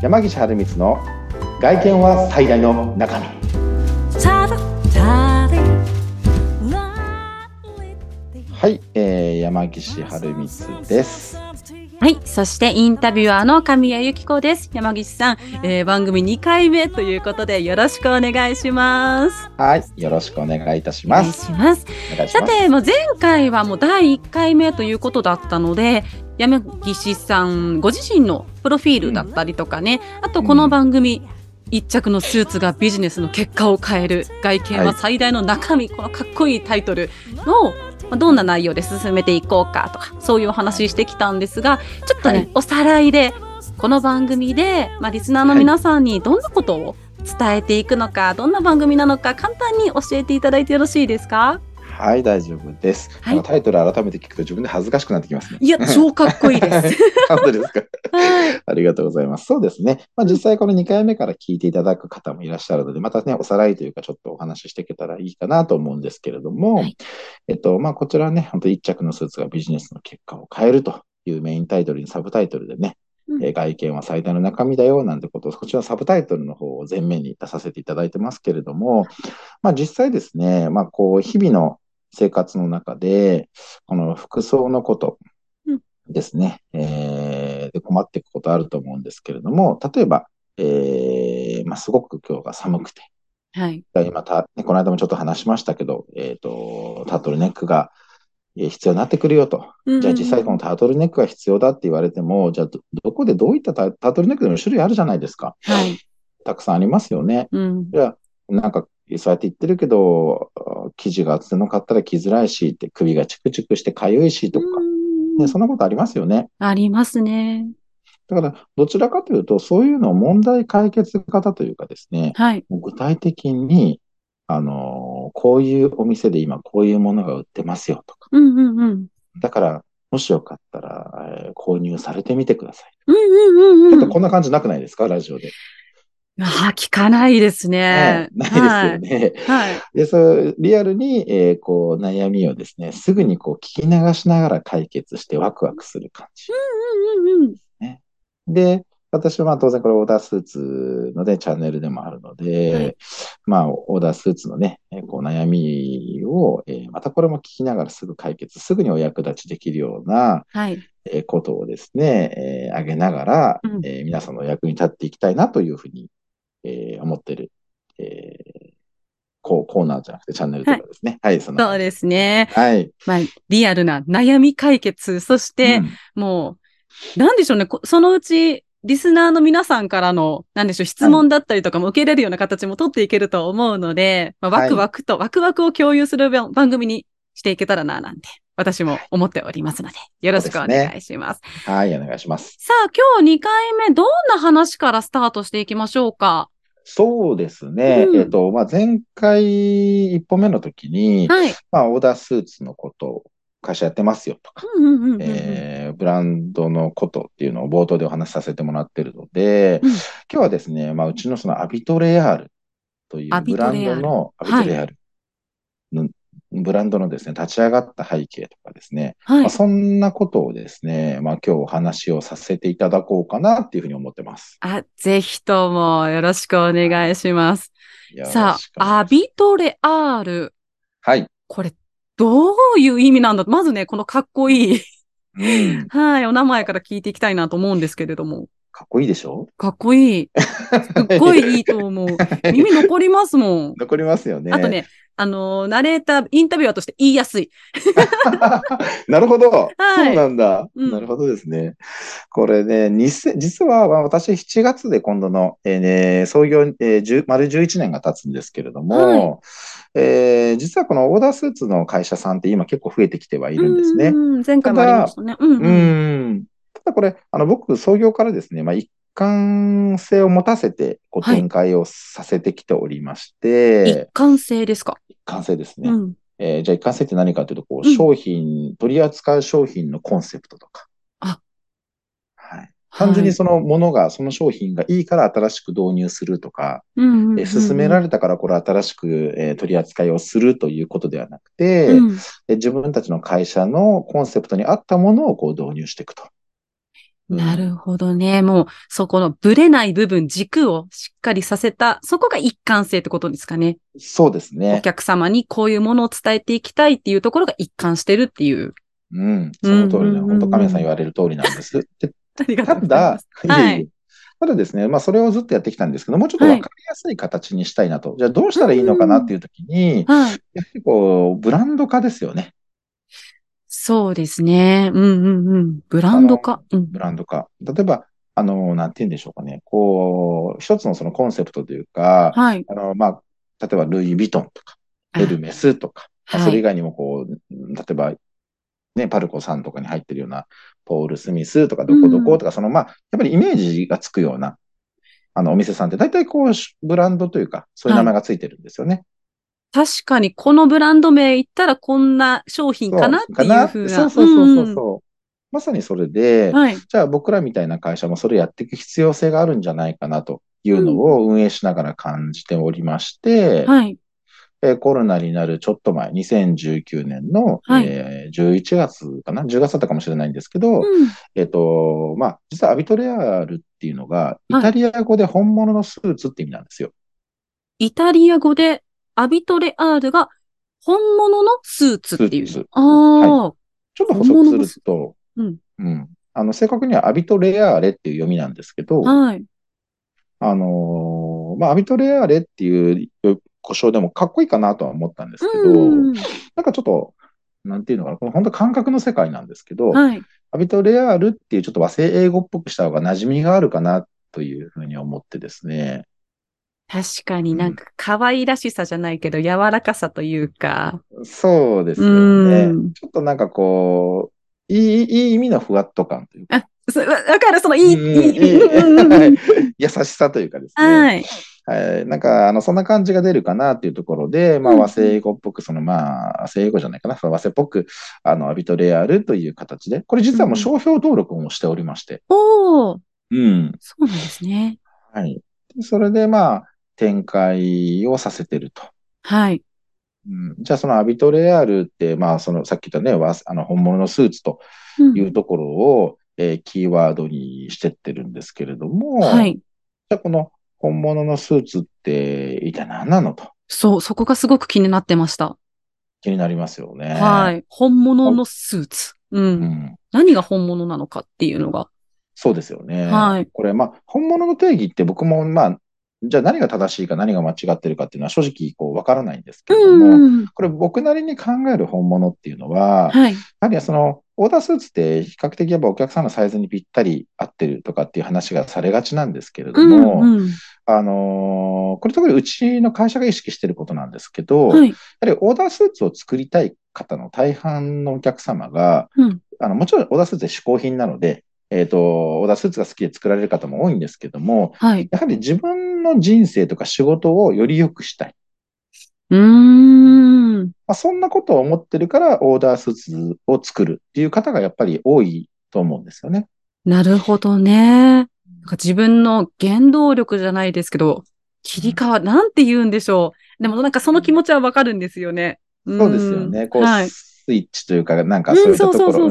山岸春光の外見は最大の中身はい、えー、山岸春光ですはい。そしてインタビュアーの神谷由紀子です。山岸さん、えー、番組2回目ということでよろしくお願いします。はい。よろしくお願いいたします。お願いします。さて、もう前回はもう第1回目ということだったので、山岸さんご自身のプロフィールだったりとかね、うん、あとこの番組、うん一着のスーツがビジネスの結果を変える外見は最大の中身、はい、このかっこいいタイトルのまあ、どんな内容で進めていこうかとか、そういうお話してきたんですが、ちょっとね、はい、おさらいで、この番組で、まあ、リスナーの皆さんにどんなことを伝えていくのか、どんな番組なのか、簡単に教えていただいてよろしいですか？はい、大丈夫です。はい、タイトル改めて聞くと自分で恥ずかしくなってきますね。いや、超かっこいいです。本当ですか？ありがとうございます。そうですね。まあ、実際この2回目から聞いていただく方もいらっしゃるので、またね、おさらいというかちょっとお話ししていけたらいいかなと思うんですけれども、はい、えっと、まあ、こちらね、本当一着のスーツがビジネスの結果を変えるというメインタイトルにサブタイトルでね、え外見は最大の中身だよなんてことを、こちらサブタイトルの方を前面に出させていただいてますけれども、まあ実際ですね、まあこう日々の生活の中で、この服装のことですね、うん、えー、で困っていくことあると思うんですけれども、例えば、えー、まあ、すごく今日が寒くて、はい。今た、ね、この間もちょっと話しましたけど、えっ、ー、と、タートルネックが必要になってくるよと。じゃあ実際このタートルネックが必要だって言われても、じゃあどこでどういったタートルネックでも種類あるじゃないですか。はい。たくさんありますよね。うん、じゃあ、なんかそうやって言ってるけど、生地が厚手の買ったら着づらいし、って首がチクチクして痒いしとか、ね、そんなことありますよね。ありますね。だから、どちらかというと、そういうのを問題解決型というかですね、はい、具体的に、あの、こういうお店で今こういうものが売ってますよとか。うんうんうん、だから、もしよかったら、えー、購入されてみてください。うんうんうんうん、ちょっとこんな感じなくないですか？ラジオで。ああ、聞かないですね。ないですよね。はい。で、そう、リアルに、えー、こう、悩みをですね、すぐにこう、聞き流しながら解決してワクワクする感じ。うんうんうんうん。ね。で、私はまあ当然これオーダースーツのね、チャンネルでもあるので、はい、まあオーダースーツのね、こう悩みを、えー、またこれも聞きながらすぐ解決、すぐにお役立ちできるような、はい、えー、ことをですね、えー、あげながら、うん、えー、皆さんの役に立っていきたいなというふうにえー、思ってる、えー、コーナーじゃなくてチャンネルとかですね。はい、はい、その。そうですね。はい。まあ、リアルな悩み解決、そして、うん、もう、なんでしょうね、そのうち、リスナーの皆さんからの、なんでしょう、質問だったりとかも受け入れるような形も取っていけると思うので、まあ、ワクワクと、はい、ワクワクを共有する番組にしていけたらな、なんて、私も思っておりますので、よろしくお願いします。すね、はい、お願いします。さあ、今日2回目、どんな話からスタートしていきましょうか？そうですね。うん、えっ、と、まあ、前回一歩目の時に、はい、まあ、オーダースーツのことを会社やってますよとか、ブランドのことっていうのを冒頭でお話しさせてもらってるので、うん、今日はですね、まあ、うちのそのアビトレアールというブランドのアビトレアールブランドのですね、立ち上がった背景とかですね、はい、まあ、そんなことをですね、まあ今日お話をさせていただこうかなっていうふうに思ってます。あ、ぜひともよろしくお願いします。さあ、アビトレアール。はい。これ、どういう意味なんだ？まずね、このかっこいいうん、はい、お名前から聞いていきたいなと思うんですけれども。かっこいいでしょ？かっこいい。すっごいいいと思う。耳残りますもん。残りますよね。あとね、あの、ナレーター、インタビュアーとして言いやすい。なるほど、はい。そうなんだ、うん、なるほどですね。これね、実は私7月で今度の、えーね、創業、えー、丸11年が経つんですけれども、はい、えー、実はこのオーダースーツの会社さんって今結構増えてきてはいるんですね。前回もありましたね。うん、うん、ただこれ、あの僕創業からですね、まあ、1貫性を持たせてこう展開をさせてきておりまして、はい、一貫性ですか？一貫性ですね。うん、えー、じゃあ一貫性って何かというと、こう、商品、取り扱う商品のコンセプトとか。あ。はい。単純にそのものが、その商品がいいから新しく導入するとか、うん進められたからこれ新しく、えー、取り扱いをするということではなくて、うん、自分たちの会社のコンセプトに合ったものをこう導入していくと。なるほどね。もう、そこのブレない部分、軸をしっかりさせた、そこが一貫性ってことですかね。そうですね。お客様にこういうものを伝えていきたいっていうところが一貫してるっていう。うん、その通りね。本当、亀さん言われる通りなんです。でありがとうございます。ただ、はい、ただですね、まあ、それをずっとやってきたんですけど、もうちょっとわかりやすい形にしたいなと。はい、じゃあ、どうしたらいいのかなっていうときに、はい、やはりこう、ブランド化ですよね。そうですね。うんうんうん。ブランド化。うん、ブランド化。例えば、あの、なんて言うんでしょうかね。こう、一つのそのコンセプトというか、はい。あの、まあ、例えば、ルイ・ヴィトンとか、エルメスとか、まあ、それ以外にもこう、例えば、ね、パルコさんとかに入ってるような、ポール・スミスとか、どこどことか、うん、その、まあ、やっぱりイメージがつくような、あの、お店さんって、大体こう、ブランドというか、そういう名前がついてるんですよね。はい確かにこのブランド名言ったらこんな商品かなっていうふうな。そうそうそうそうそう、うん、まさにそれで、はい、じゃあ僕らみたいな会社もそれやっていく必要性があるんじゃないかなというのを運営しながら感じておりまして、はい、えコロナになるちょっと前、2019年の、はい、えー、11月かな ?10 月だったかもしれないんですけど、うん、えっ、と、まあ、実はアビトレアルっていうのが、イタリア語で本物のスーツって意味なんですよ。イタリア語でアビトレアールが本物のスーツっていう。ああ、はい、ちょっと補足すると、うん、うん。あの、正確にはアビトレアーレっていう読みなんですけど、はい。あのー、まあ、アビトレアーレっていう故障でもかっこいいかなとは思ったんですけど、なんかちょっと、なんていうのかな、この本当感覚の世界なんですけど、はい、アビトレアールっていうちょっと和製英語っぽくした方が馴染みがあるかなというふうに思ってですね。確かになんか可愛らしさじゃないけど、柔らかさというか。そうですよね。ちょっとなんかこう、いい、いい意味のふわっと感というか。あ、わかる、そのいい、いい、優しさというかですね。はい。はい、なんか、あの、そんな感じが出るかなっていうところで、まあ、和製英語っぽく、その、まあ、和製英語じゃないかな、和製っぽく、あの、アビトレアルという形で、これ実はもう商標登録もしておりまして。おお。うん。そうなんですね。はい。それで、まあ、展開をさせてると。はい。うん、じゃあそのアビトレアルって、まあそのさっき言ったね、あの本物のスーツというところを、うん、えー、キーワードにしてってるんですけれども、はい。じゃあこの本物のスーツって一体何なのと？そう、そこがすごく気になってました。気になりますよね。はい。本物のスーツ。うん。うん、何が本物なのかっていうのが。そうですよね。はい。これ、まあ、本物の定義って僕も、まあ、じゃあ何が正しいか何が間違ってるかっていうのは正直こう分からないんですけれども、うん、これ僕なりに考える本物っていうのは、はい、やはりそのオーダースーツって比較的やっぱお客さんのサイズにぴったり合ってるとかっていう話がされがちなんですけれども、うんうん、あのー、これ特にうちの会社が意識してることなんですけど、はい、やはりオーダースーツを作りたい方の大半のお客様が、うん、あのもちろんオーダースーツって嗜好品なので、えっ、ー、と、オーダースーツが好きで作られる方も多いんですけども、はい、やはり自分の人生とか仕事をより良くしたい。うん。まあ、そんなことを思ってるから、オーダースーツを作るっていう方がやっぱり多いと思うんですよね。なるほどね。なんか自分の原動力じゃないですけど、切り替わ、なんて言うんでしょう。でもなんかその気持ちはわかるんですよね。そうですよね。こう、はい、スイッチというか、なんかそういったところ。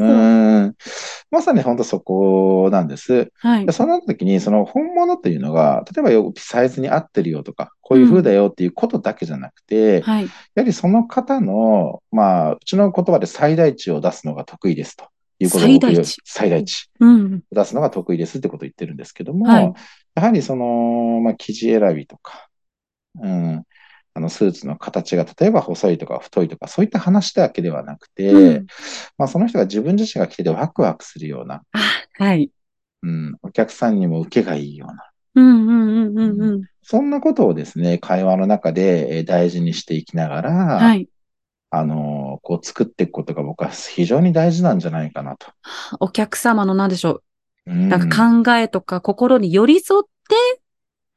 まさに本当そこなんです。はい。その時に、その本物っていうのが、例えばよサイズに合ってるよとか、こういう風だよっていうことだけじゃなくて、うん、はい。やはりその方の、まあ、うちの言葉で最大値を出すのが得意ですと。いうことを最大値。最大値。うん。出すのが得意ですってことを言ってるんですけども、はい、やはりその、まあ、生地選びとか、うん、あのスーツの形が例えば細いとか太いとかそういった話だけではなくて、うん、まあ、その人が自分自身が着ててワクワクするような、はい。うん、お客さんにも受けがいいような。うんうんうんうんうん。そんなことをですね、会話の中で大事にしていきながら、はい。あの、こう作っていくことが僕は非常に大事なんじゃないかなと。お客様の何でしょう。うん、なんか考えとか心に寄り添って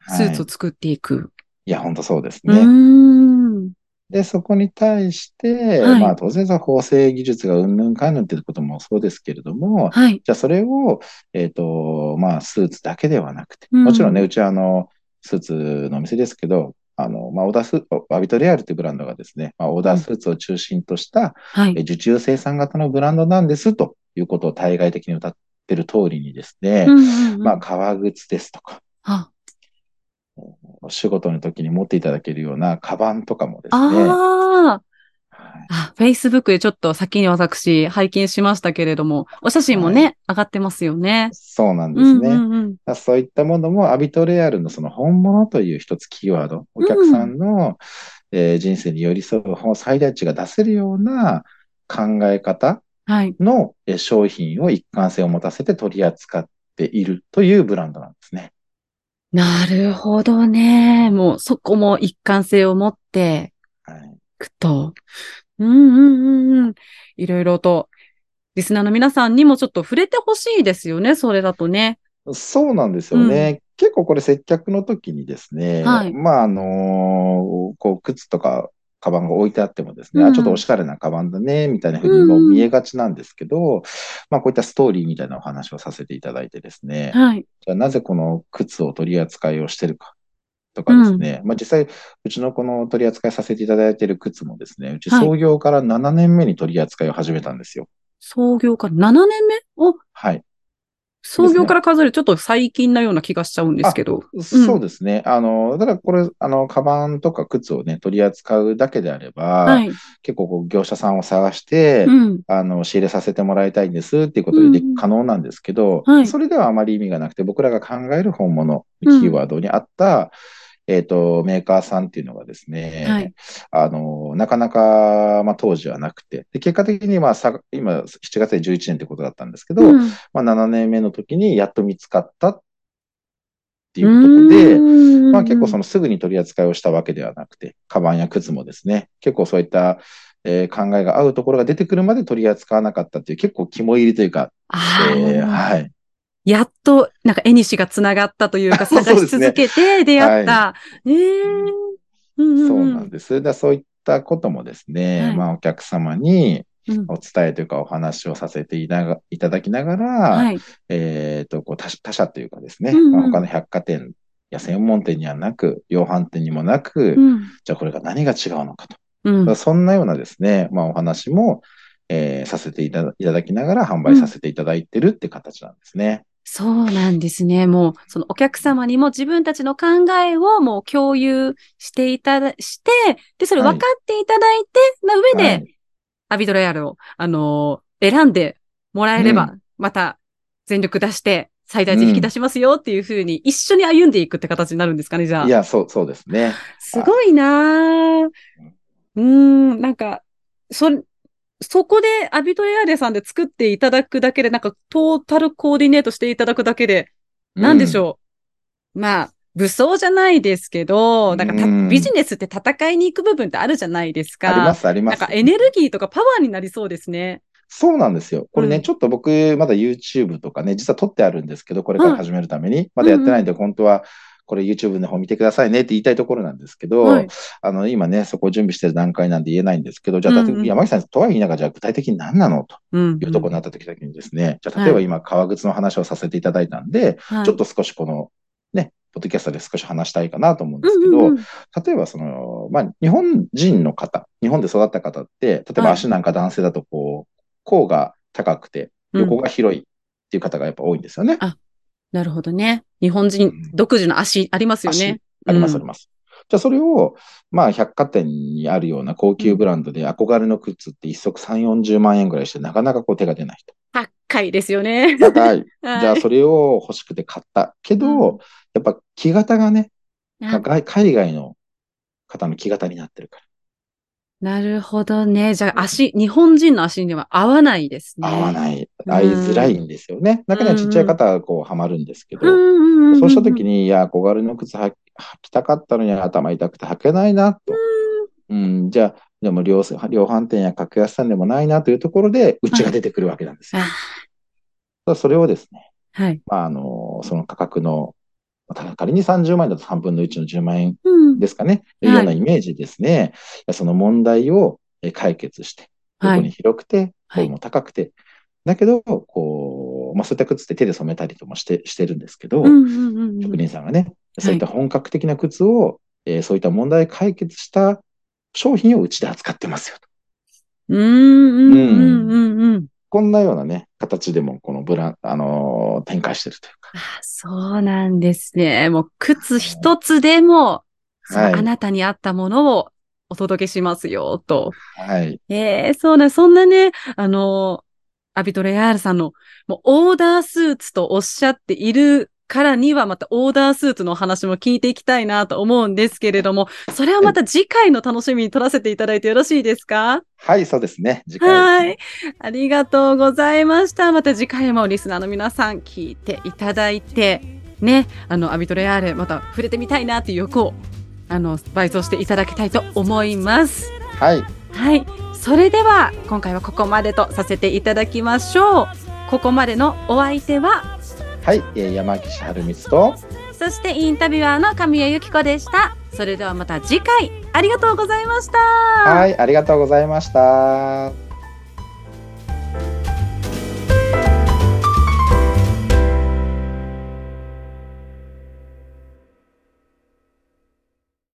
スーツを作っていく。いや、本当そうですね。で、そこに対して、はい、まあ当然その縫製技術がうんぬんかんぬんっていうこともそうですけれども、はい、じゃあそれを、えっ、ー、と、まあスーツだけではなくて、もちろんね、うちはあの、スーツのお店ですけど、あの、まあ、オーダースーツ、アビトレアルというブランドがですね、まあ、オーダースーツを中心とした、はい、受注生産型のブランドなんですということを対外的に歌っってる通りにですね、うんうんうん。まあ、革靴ですとか、仕事の時に持っていただけるようなカバンとかもですね、ああ、はいあ、Facebook でちょっと先に私拝見しましたけれども、お写真もね、は上がってますよね。そうなんですね。うんうんうんまあそういったものもアビトレアルのその本物という一つキーワード、お客さんの、えー人生に寄り添う最大値が出せるような考え方はい。のえー商品を一貫性を持たせて取り扱っているというブランドなんですね。なるほどね。もうそこも一貫性を持ってはい、いくと。うんうんうんうん。いろいろと、リスナーの皆さんにもちょっと触れてほしいですよね、それだとね。そうなんですよね。結構これ接客の時にですね、はいまああのこう靴とかカバンが置いてあってもですね、うん。あ、ちょっとおしゃれなカバンだね、みたいな風にも見えがちなんですけど、まあこういったストーリーみたいなお話をさせていただいてですね、はい。じゃあなぜこの靴を取り扱いをしてるかとかですね、まあ実際、うちのこの取り扱いさせていただいている靴もですね、うちはい。創業から7年目に取り扱いを始めたんですよ。創業から7年目？お、はい。創業から数えるちょっと最近なような気がしちゃうんですけど。そうですね。あの、だからこれ、あの、カバンとか靴をね、取り扱うだけであれば、はい。結構こう業者さんを探して、うん。あの、仕入れさせてもらいたいんですっていうことで可能なんですけど、はいそれではあまり意味がなくて、僕らが考える本物、キうんーワードに合った、えっ、と、メーカーさんっていうのがですね、はい。あの、なかなか、まあ当時はなくて、で結果的にまあさ、今、7月で11年ってことだったんですけど、うん。まあ7年目の時にやっと見つかったっていうところで、まあ結構そのすぐに取り扱いをしたわけではなくて、カバンや靴もですね、結構そういった、えー考えが合うところが出てくるまで取り扱わなかったっていう結構肝入りというか、えーはい。と、なんか、絵にしがつながったというか、探し続けて出会った。えそうなんです。でそういったこともですね、はいまあお客様にうんお伝えというかお話をさせていただきながら、はい。えっ、と、こう他社他社というかですね、うんうんまあ、他の百貨店や専門店にはなく、量販店にもなく、うん。じゃあこれが何が違うのかと。うん。そんなようなですね、まあお話も、えーさせていただいただきながら販売させていただいてるって形なんですね。そうなんですね。もう、そのお客様にも自分たちの考えをもう共有していただ、して、で、それ分かっていただいて、な上で、はいアビドロヤルを、あのー選んでもらえれば、うまた全力出して最大値引き出しますよっていうふうに一緒に歩んでいくって形になるんですかね、じゃあ。いや、そう、そうですね。すごいなぁ。うーん、なんか、そ、そこでアビトレアレさんで作っていただくだけで、なんかトータルコーディネートしていただくだけで、なんでしょう？まあ、武装じゃないですけど、なんかビジネスって戦いに行く部分ってあるじゃないですか。あります、あります。なんかエネルギーとかパワーになりそうですね。そうなんですよ。これね、うんちょっと僕、まだ YouTube とかね、実は撮ってあるんですけど、これから始めるために、まだやってないんで、本当は、これ YouTube の方見てくださいねって言いたいところなんですけど、はい。あの、今ね、そこを準備してる段階なんで言えないんですけど、じゃあ、うんうん。山木さん、とは言いながら、じゃあ具体的に何なのとうん。いうところになった時にですね、じゃあ、例えば今、革靴の話をさせていただいたんで、はい、ちょっと少しこの、ね、ポッドキャストで少し話したいかなと思うんですけど、うんうんうん。例えばその、まあ、日本人の方、日本で育った方って、例えばはい。足なんか男性だとこう、甲が高くて、横が広いっていう方がやっぱ多いんですよね。あなるほどね。日本人独自の足ありますよね。あります、あうんります。じゃあそれを、まあ、百貨店にあるような高級ブランドで憧れの靴って一足3、40万円ぐらいして、なかなかこう手が出ないと。高いですよね。高い。はいじゃあそれを欲しくて買った。けど、うんやっぱ木型がね、海外の方の木型になってるから。なるほどね。じゃあ足、日本人の足には合わないですね。い。合わない。合いづらいんですよね。中にはちっちゃい方はこうはまるんですけど、うんそうした時に。に、いや、小軽の靴履きたかったのに頭痛くて履けないなと。うん、じゃあ、でも量量販店や格安さんでもないなというところで、うちが出てくるわけなんですよ。あそれをですね、はい。まあ、あの、その価格の、仮に30万円だと3分の1の10万円うん。ですかね、はいいうようなイメージですね。いやその問題をえ解決して、はい。横に広くて、はい。声も高くて、だけど、こう、まあ、そういった靴って手で染めたりともして、してるんですけど、うんうんうんうん。職人さんがね、そういった本格的な靴を、えーそういった問題解決した商品をうちで扱ってますよと。うんうんうんうん。うん。こんなようなね、形でも、このブラン、あのー展開してるというか。あそうなんですね。もう靴一つでも、はいあなたに合ったものをお届けしますよ、と。はい。ええそうね、そんなね、あの、アビトレアールさんの、もうオーダースーツとおっしゃっているからには、またオーダースーツのお話も聞いていきたいなと思うんですけれども、それはまた次回の楽しみに取らせていただいてよろしいですか？はい、そうですね。次回。はい。ありがとうございました。また次回もリスナーの皆さん聞いていただいて、ね、あの、アビトレアーレ、また触れてみたいなっていう欲を、あの、倍増していただきたいと思います。はい。はい。それでは、今回はここまでとさせていただきましょう。ここまでのお相手は、はい。えー山岸春光と、そしてインタビュアーの神谷由紀子でした。それではまた次回、ありがとうございました。はい、ありがとうございました。